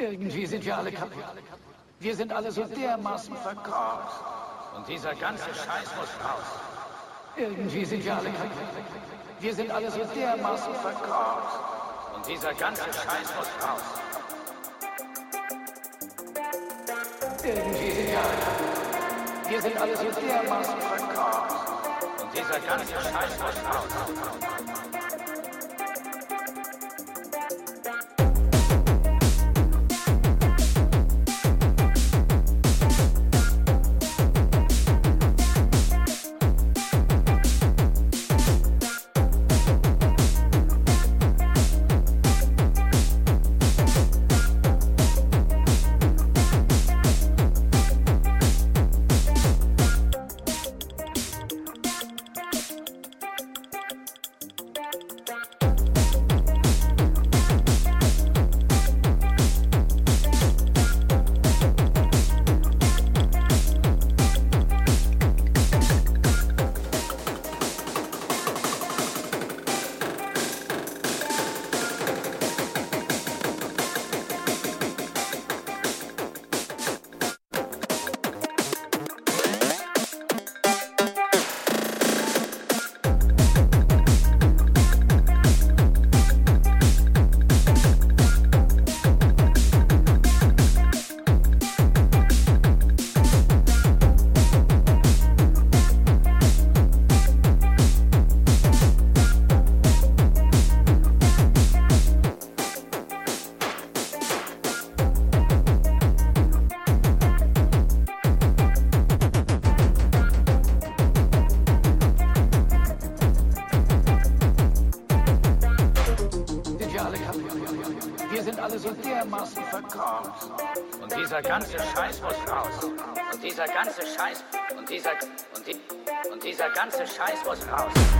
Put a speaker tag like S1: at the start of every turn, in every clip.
S1: Irgendwie sind wir alle kaputt. Wir sind alle so dermaßen verkorkst.
S2: Und dieser ganze Scheiß muss raus.
S1: Irgendwie sind wir alle kaputt. Wir sind alle so dermaßen verkorkst.
S2: Und dieser ganze Scheiß muss raus.
S1: Irgendwie sind wir alle kaputt. Wir sind alle so dermaßen verkorkst.
S2: Und dieser ganze Scheiß muss raus. Dieser ganze Scheiß muss raus. Und dieser ganze Scheiß und dieser und, die, und dieser ganze Scheiß muss raus.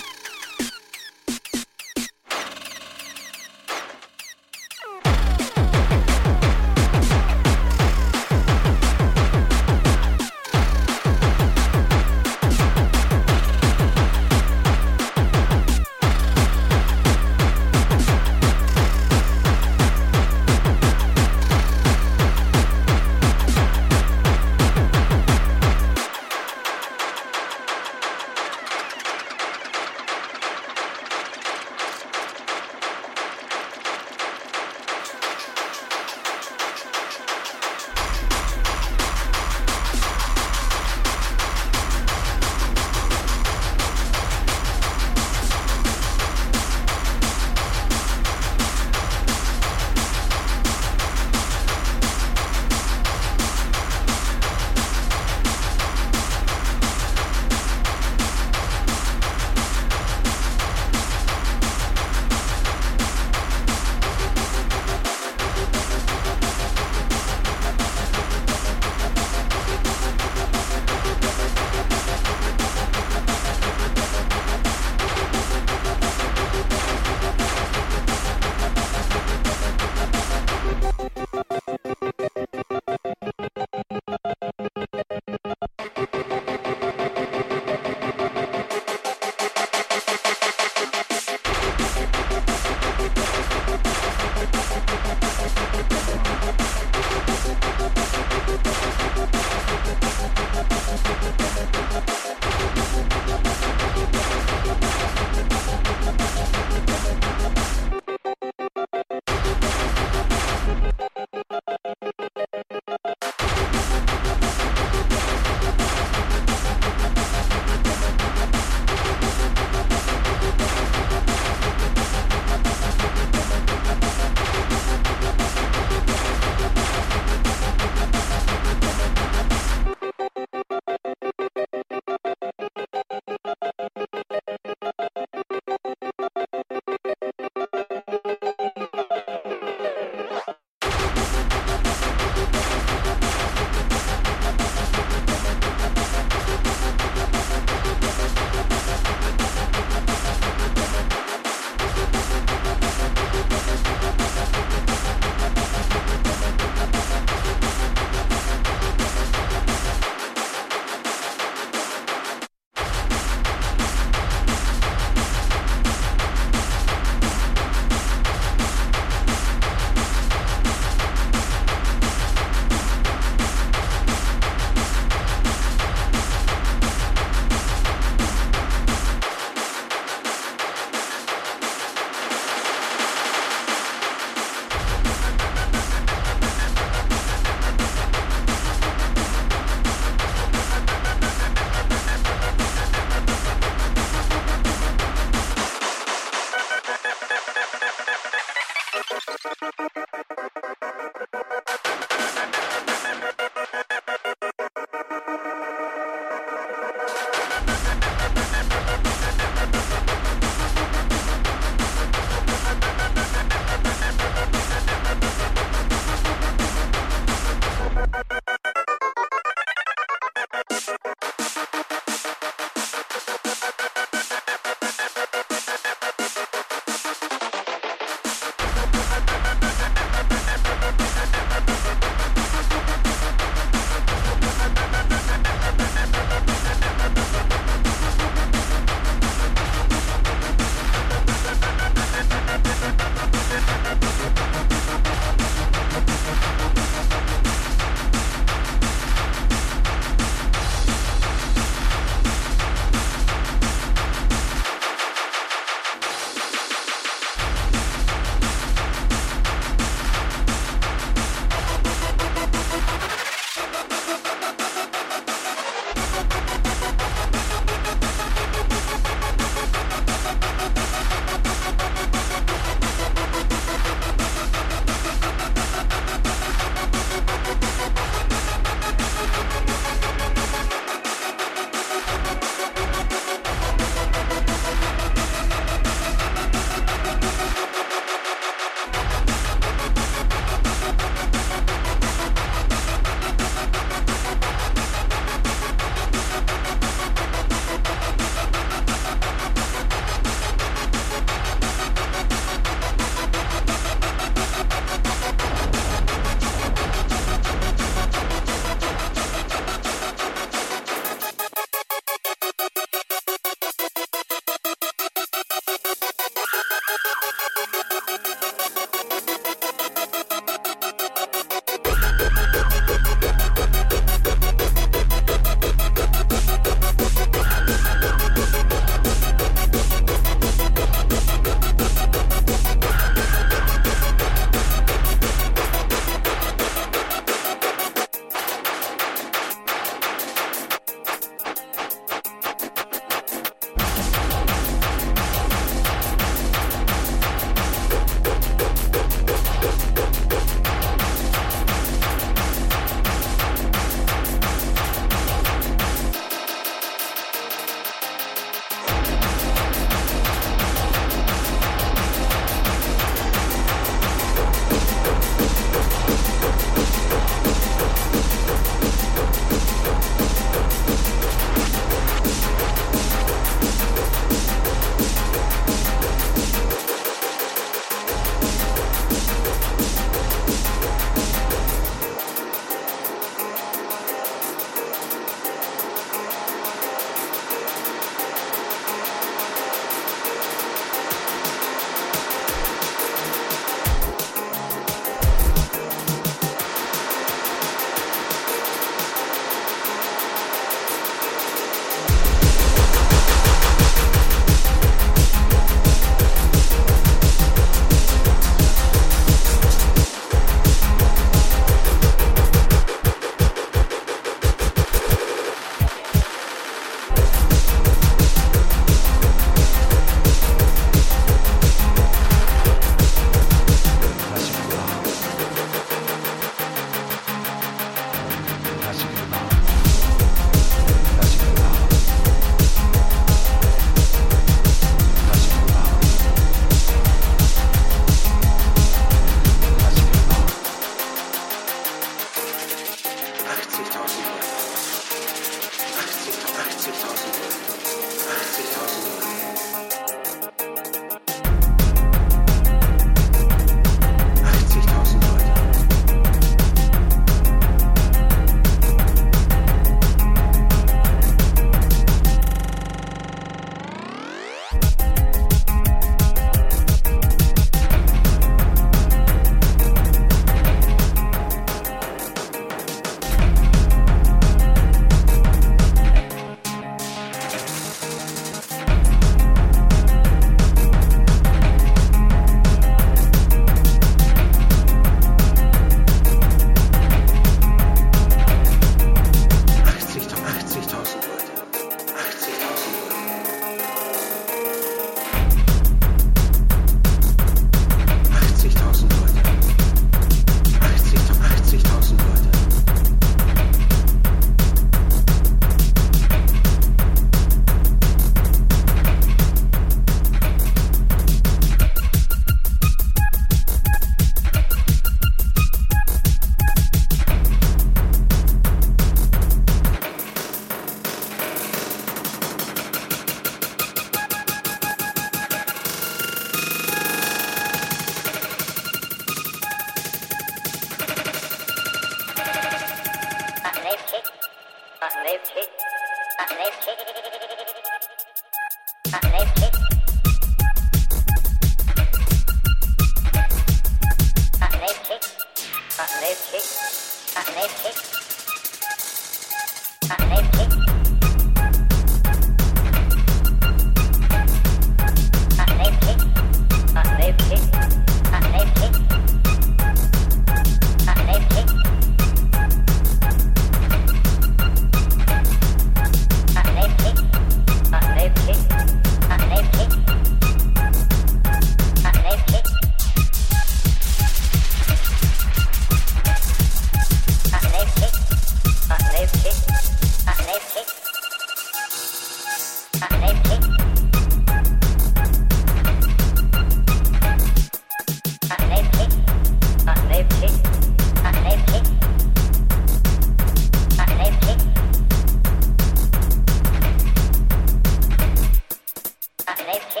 S3: Nifty,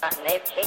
S3: not nifty,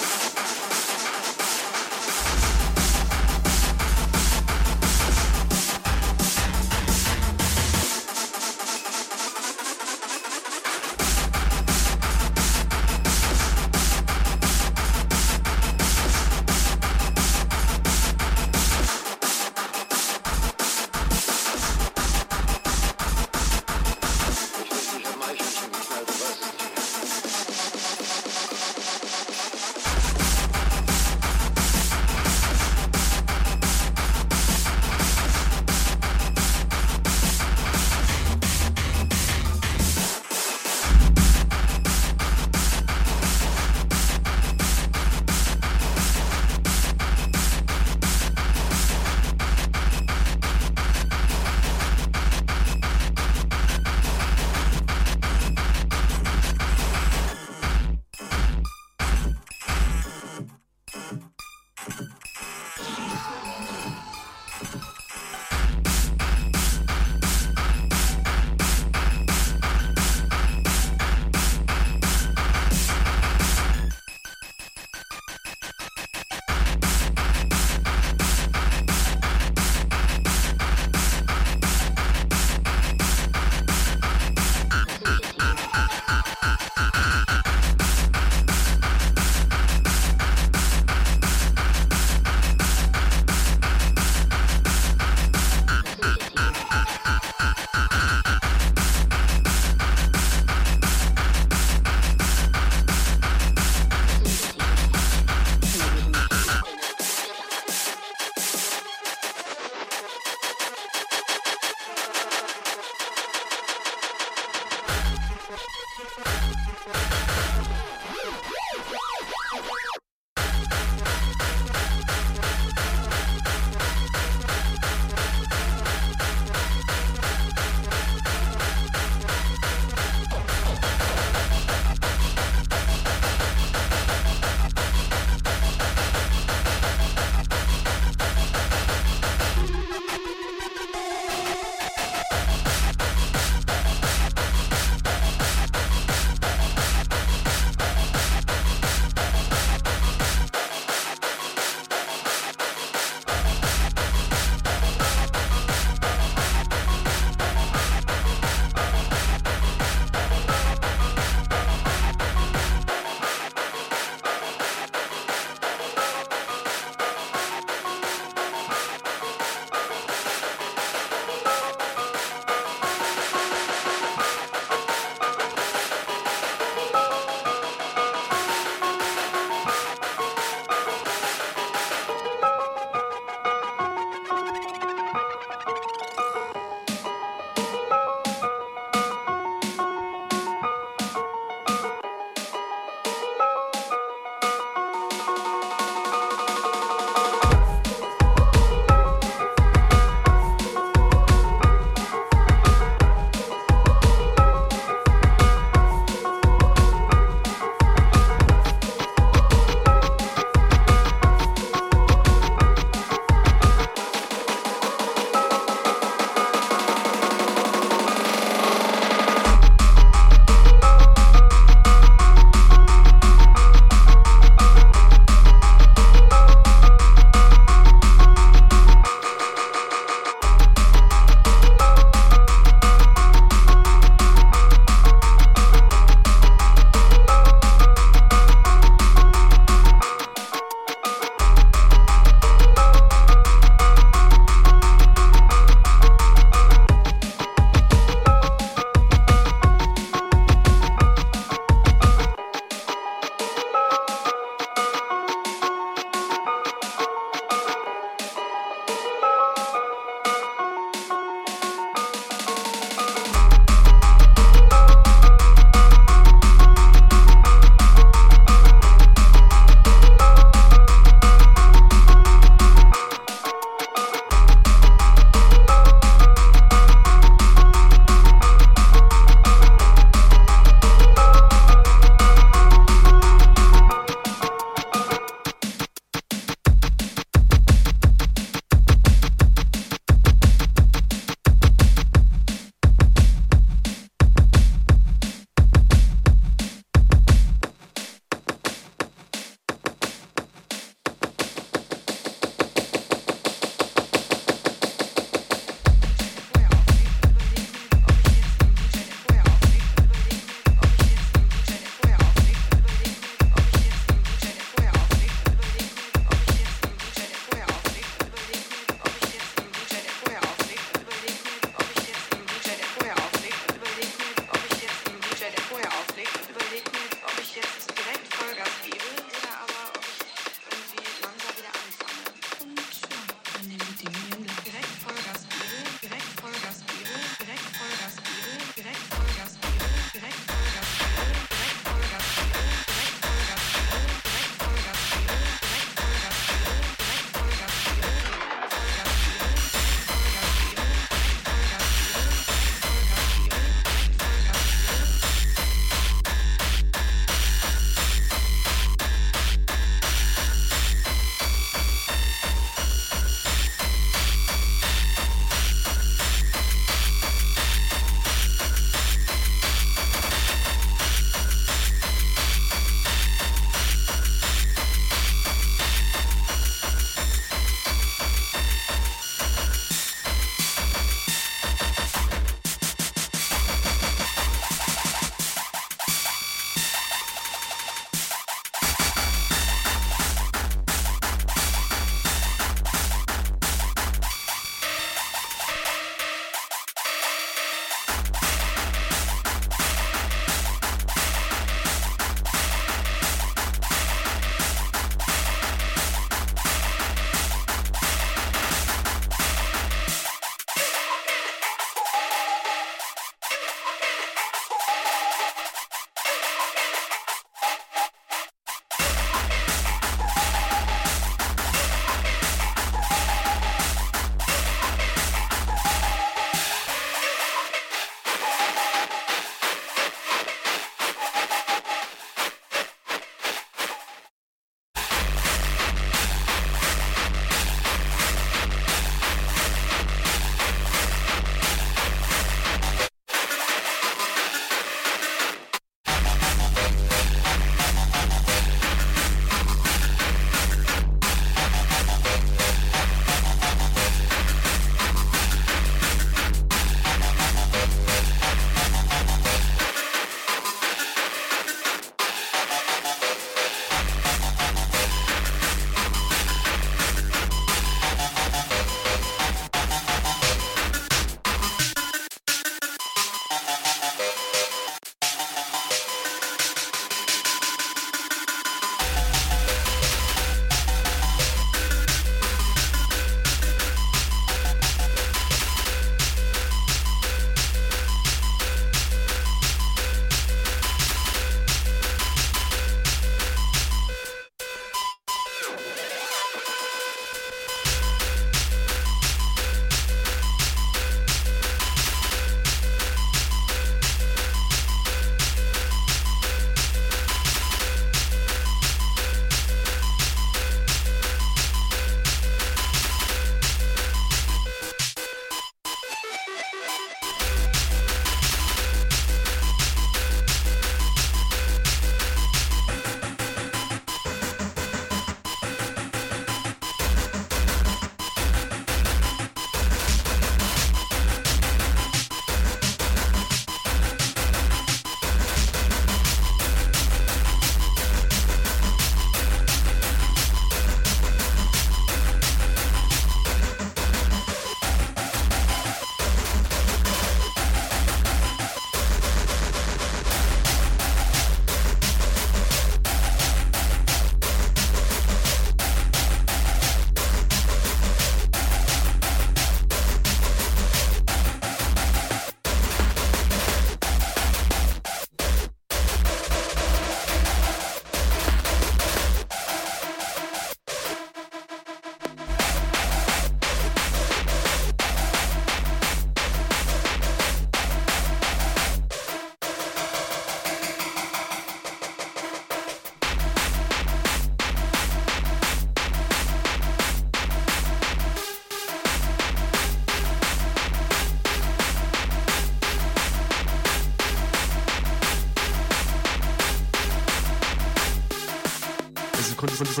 S3: ist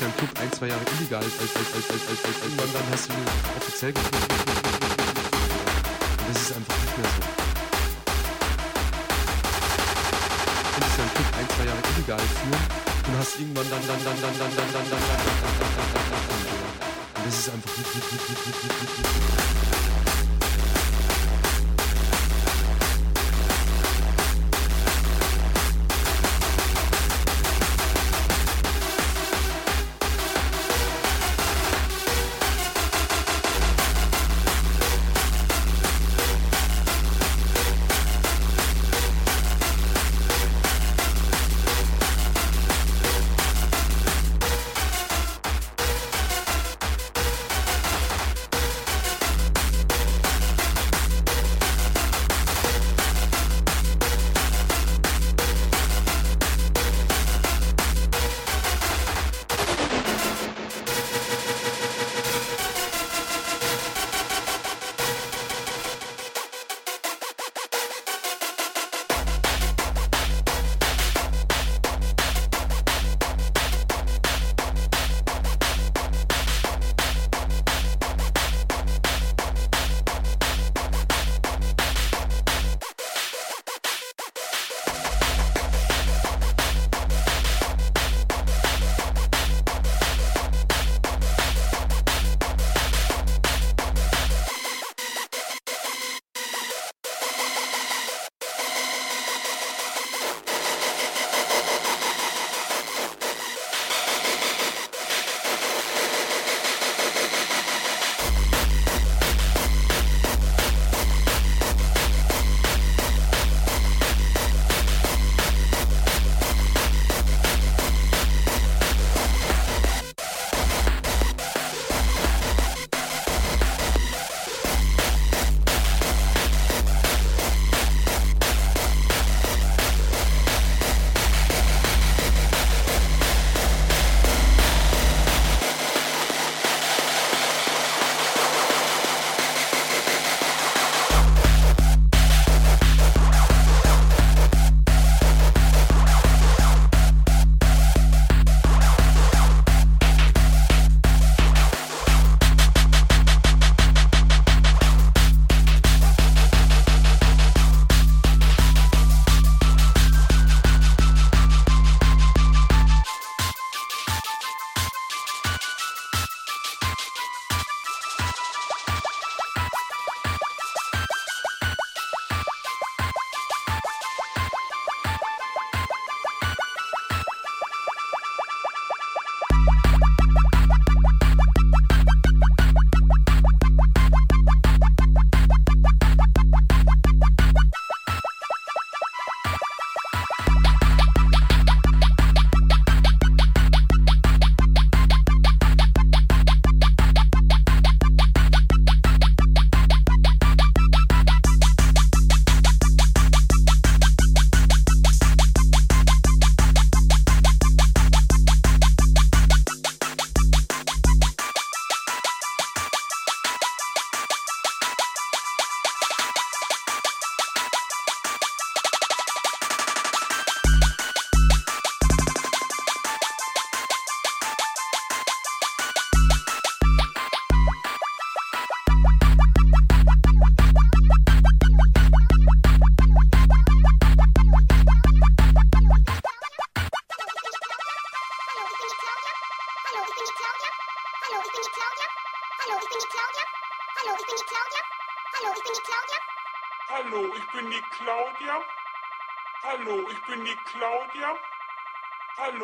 S3: ja im Club ein, zwei Jahre illegal, als, als, als, als, als, als, als, und dann hast du offiziell. Und das ist einfach nicht mehr so. Du konntest ja im Club ein, zwei Jahre illegal führen und hast irgendwann dann, dann, dann, dann, dann, dann, dann, dann, dann, dann, dann, dann, dann, dann, dann, und das ist einfach nicht, nicht, nicht, nicht, nicht, nicht, nicht, nicht.
S4: Hallo,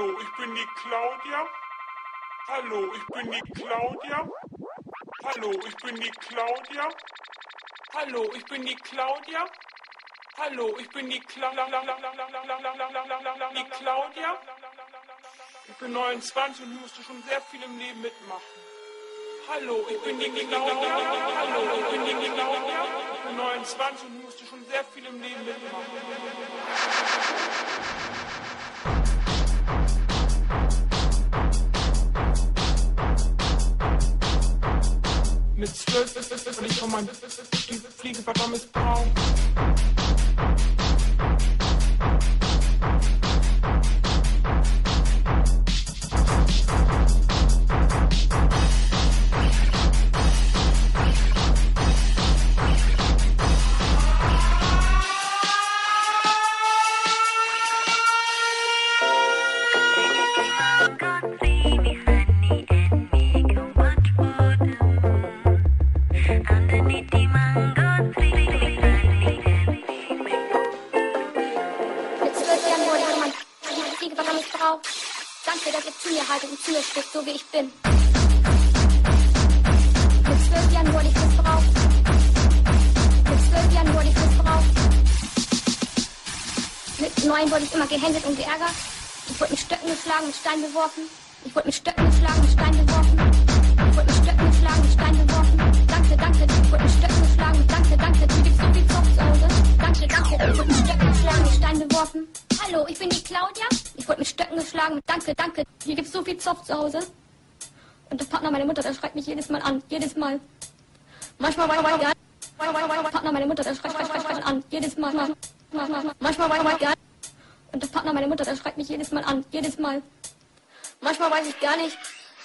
S4: Hallo, ich bin die Claudia. Hallo, ich bin die Claudia. Hallo, ich bin die Claudia. Hallo, ich bin die Claudia. Hallo, ich bin die Claudia. Die Claudia. Ich bin 29 und musste schon sehr viel im Leben mitmachen. Hallo, ich bin die Claudia. Hallo, ich bin die Claudia. Ich bin 29 und musste schon sehr viel im Leben mitmachen. mit zwölf, wenn ich von meinem Fliege verdammt braun.
S5: Dass ihr zu mir haltet und zu mir spricht, so wie ich bin. Mit zwölf Jahren wurde ich missbraucht. Mit zwölf Jahren wurde ich missbraucht. Mit neun wurde ich immer gehänselt und geärgert. Ich wurde mit Stöcken geschlagen, mit Stein beworfen. Ich wurde mit Stöcken geschlagen, mit Stein beworfen. Ich wurde mit Stöcken geschlagen, mit Stein beworfen. Danke, danke, ich wurde mit Stöcken geschlagen. Danke, danke, hier gibt's so viel Zoff zu Hause. Danke, danke, ich wurde mit Stöcken geschlagen, mit Stein beworfen. Hallo, ich bin die Claudia. Wurde mit Stöcken geschlagen. Danke, danke, hier gibt's so viel Zoff zu Hause. Und der Partner meiner Mutter, der schreibt mich jedes Mal an. Jedes Mal. Manchmal ich ja. Partner meiner Mutter, der schreibt, schreibt, schreibt, schreibt an. Jedes Mal. Manchmal ich ja. Und der Partner meiner Mutter, der schreibt mich jedes Mal an. Jedes Mal. Manchmal weiß ich gar nicht,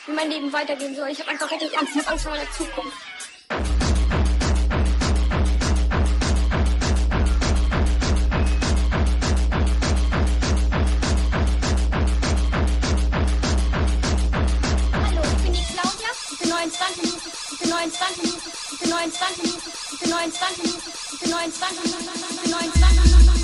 S5: wie mein Leben weitergehen soll. Ich habe einfach richtig Angst. Ich habe Angst vor meiner Zukunft. 29. Ich bin 29. Ich bin 29. Ich bin 29. Ich bin 29.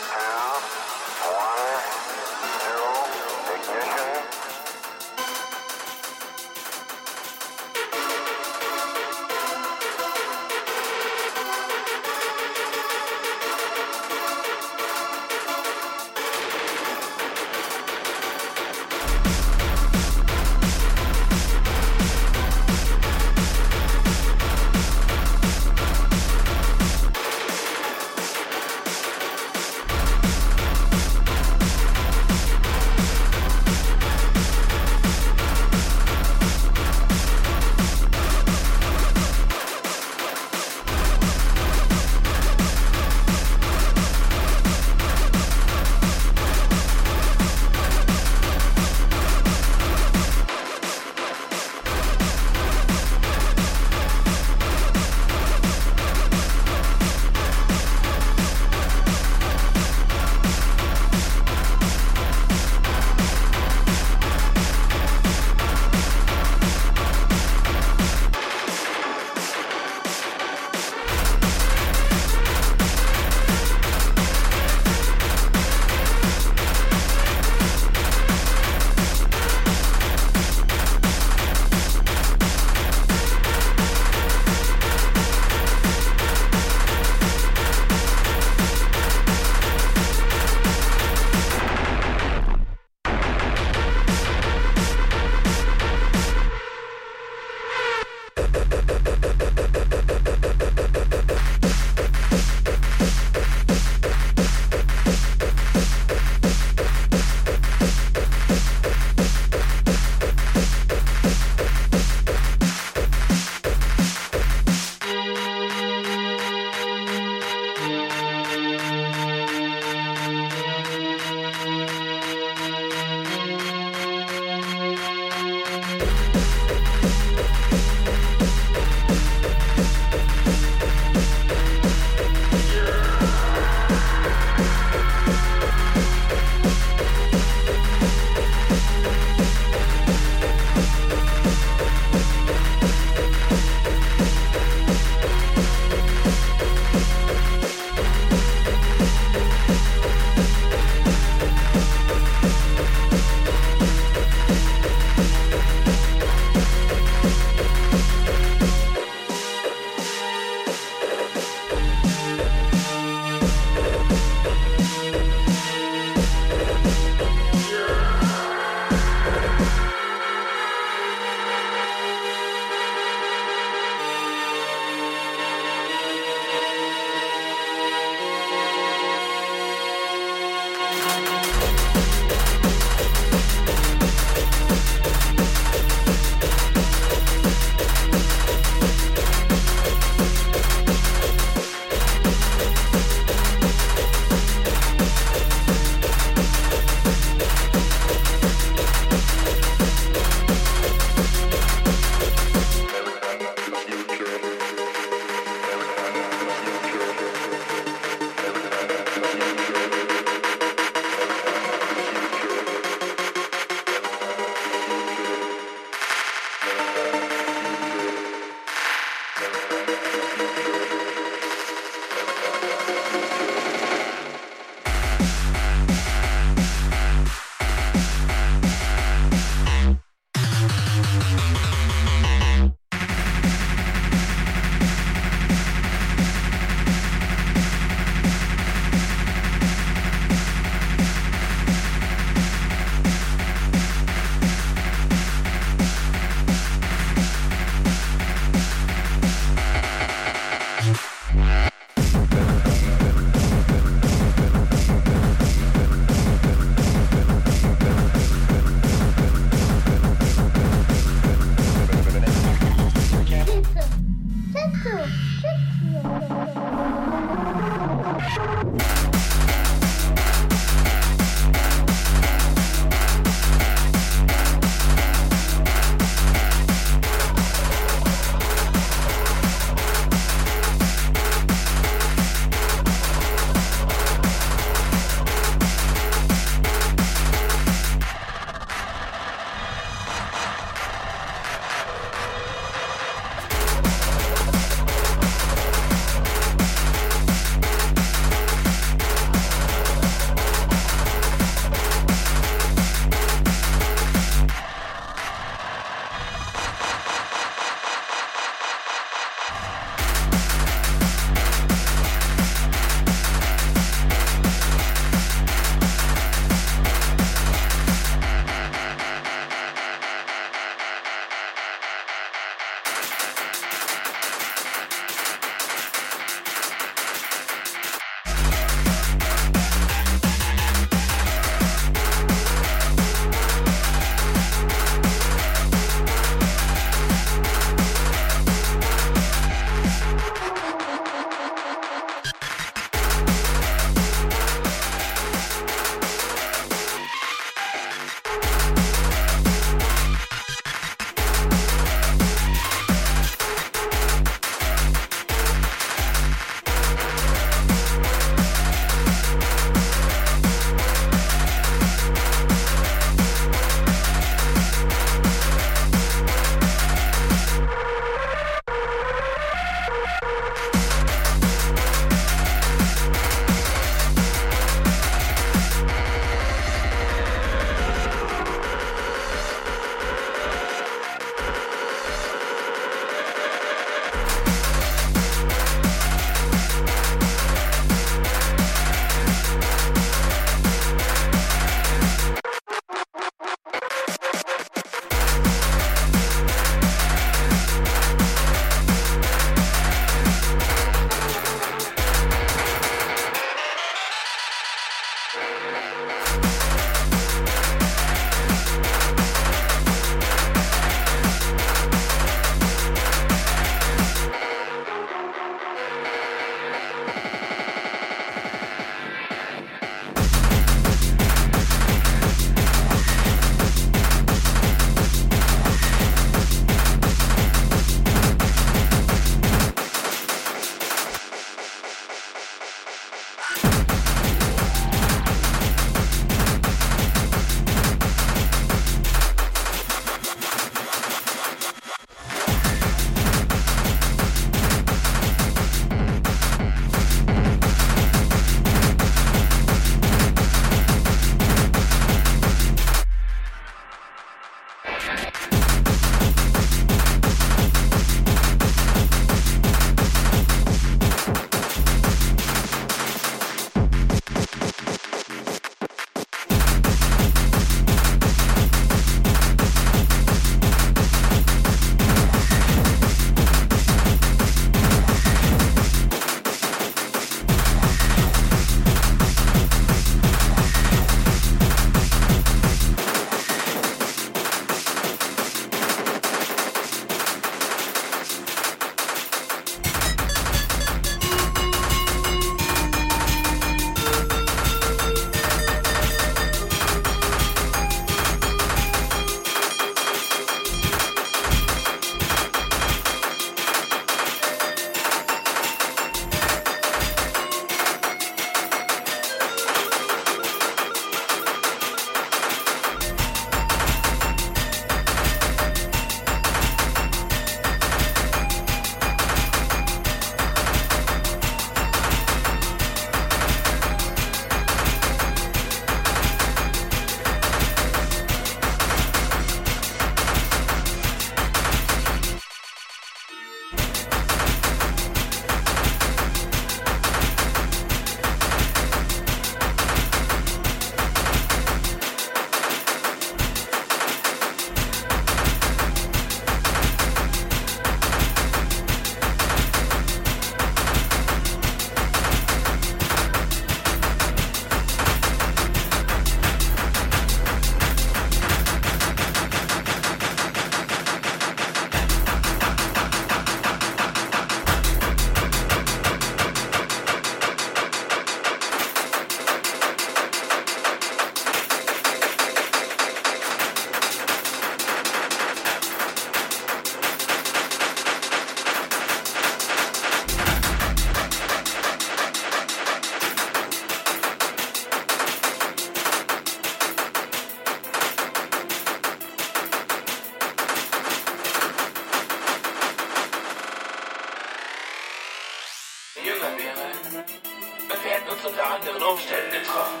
S6: unter anderen Umständen getroffen.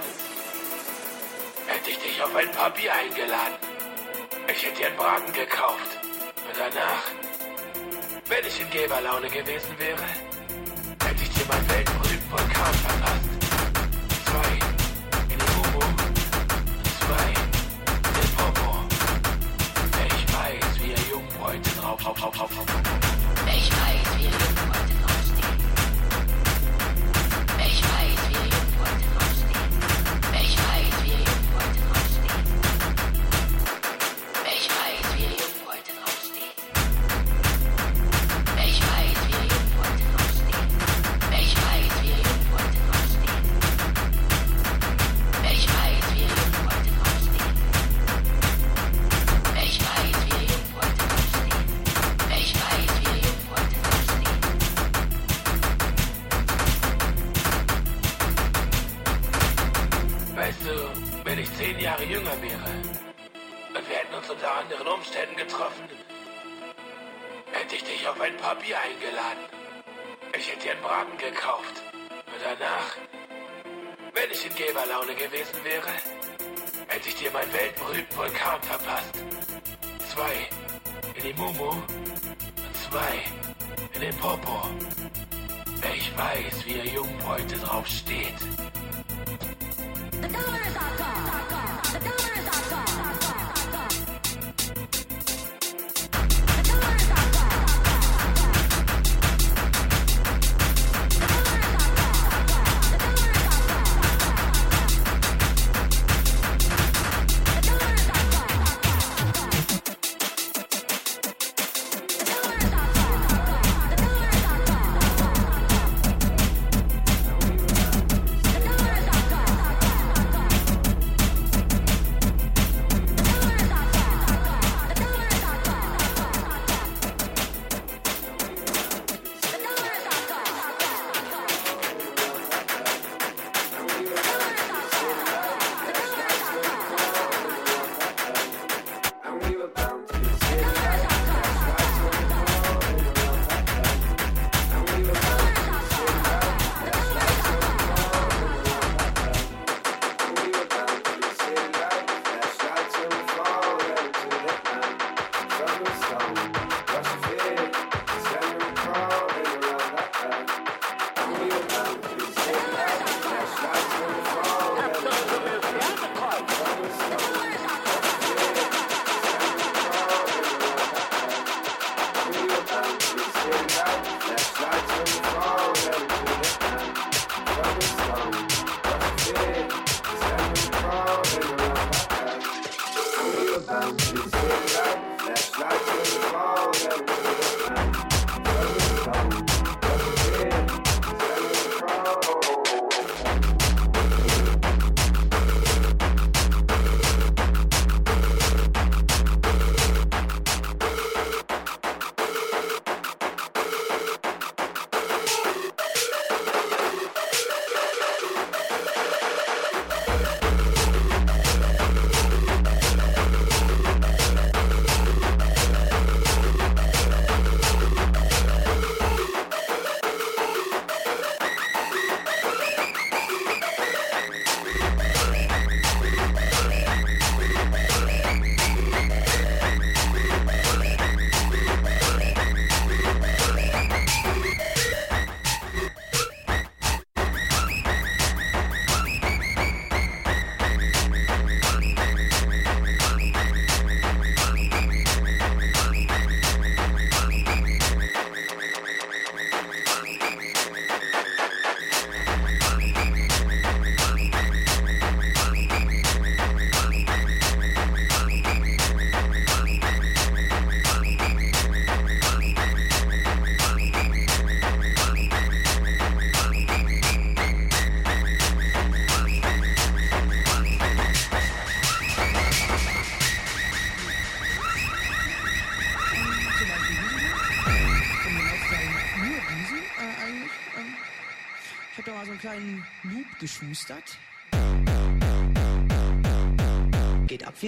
S6: Hätte ich dich auf ein paar Bier eingeladen. Ich hätte dir einen Braten gekauft. Und danach, wenn ich in Geberlaune gewesen wäre,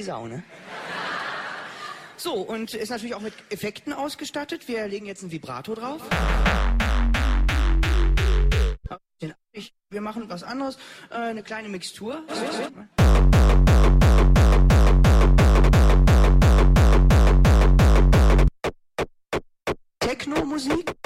S7: Sau, ne? So, und ist natürlich auch mit Effekten ausgestattet. Wir legen jetzt ein Vibrato drauf.
S8: Wir machen was anderes, äh, eine kleine Mixtur. Techno-Musik.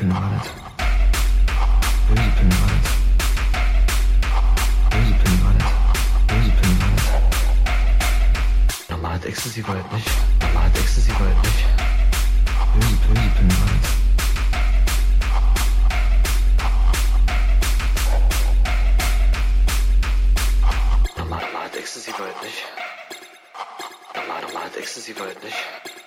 S8: Pinwald? Wo ist Pinwald? Wo ist Pinwald? Pinwald?
S9: Normal hat Ecstasy Wald nicht. Normal hat Ecstasy Wald nicht. Wo ist, wo Pinwald? Normal hat Ecstasy
S8: Wald nicht. Normal, normal hat Ecstasy Wald nicht.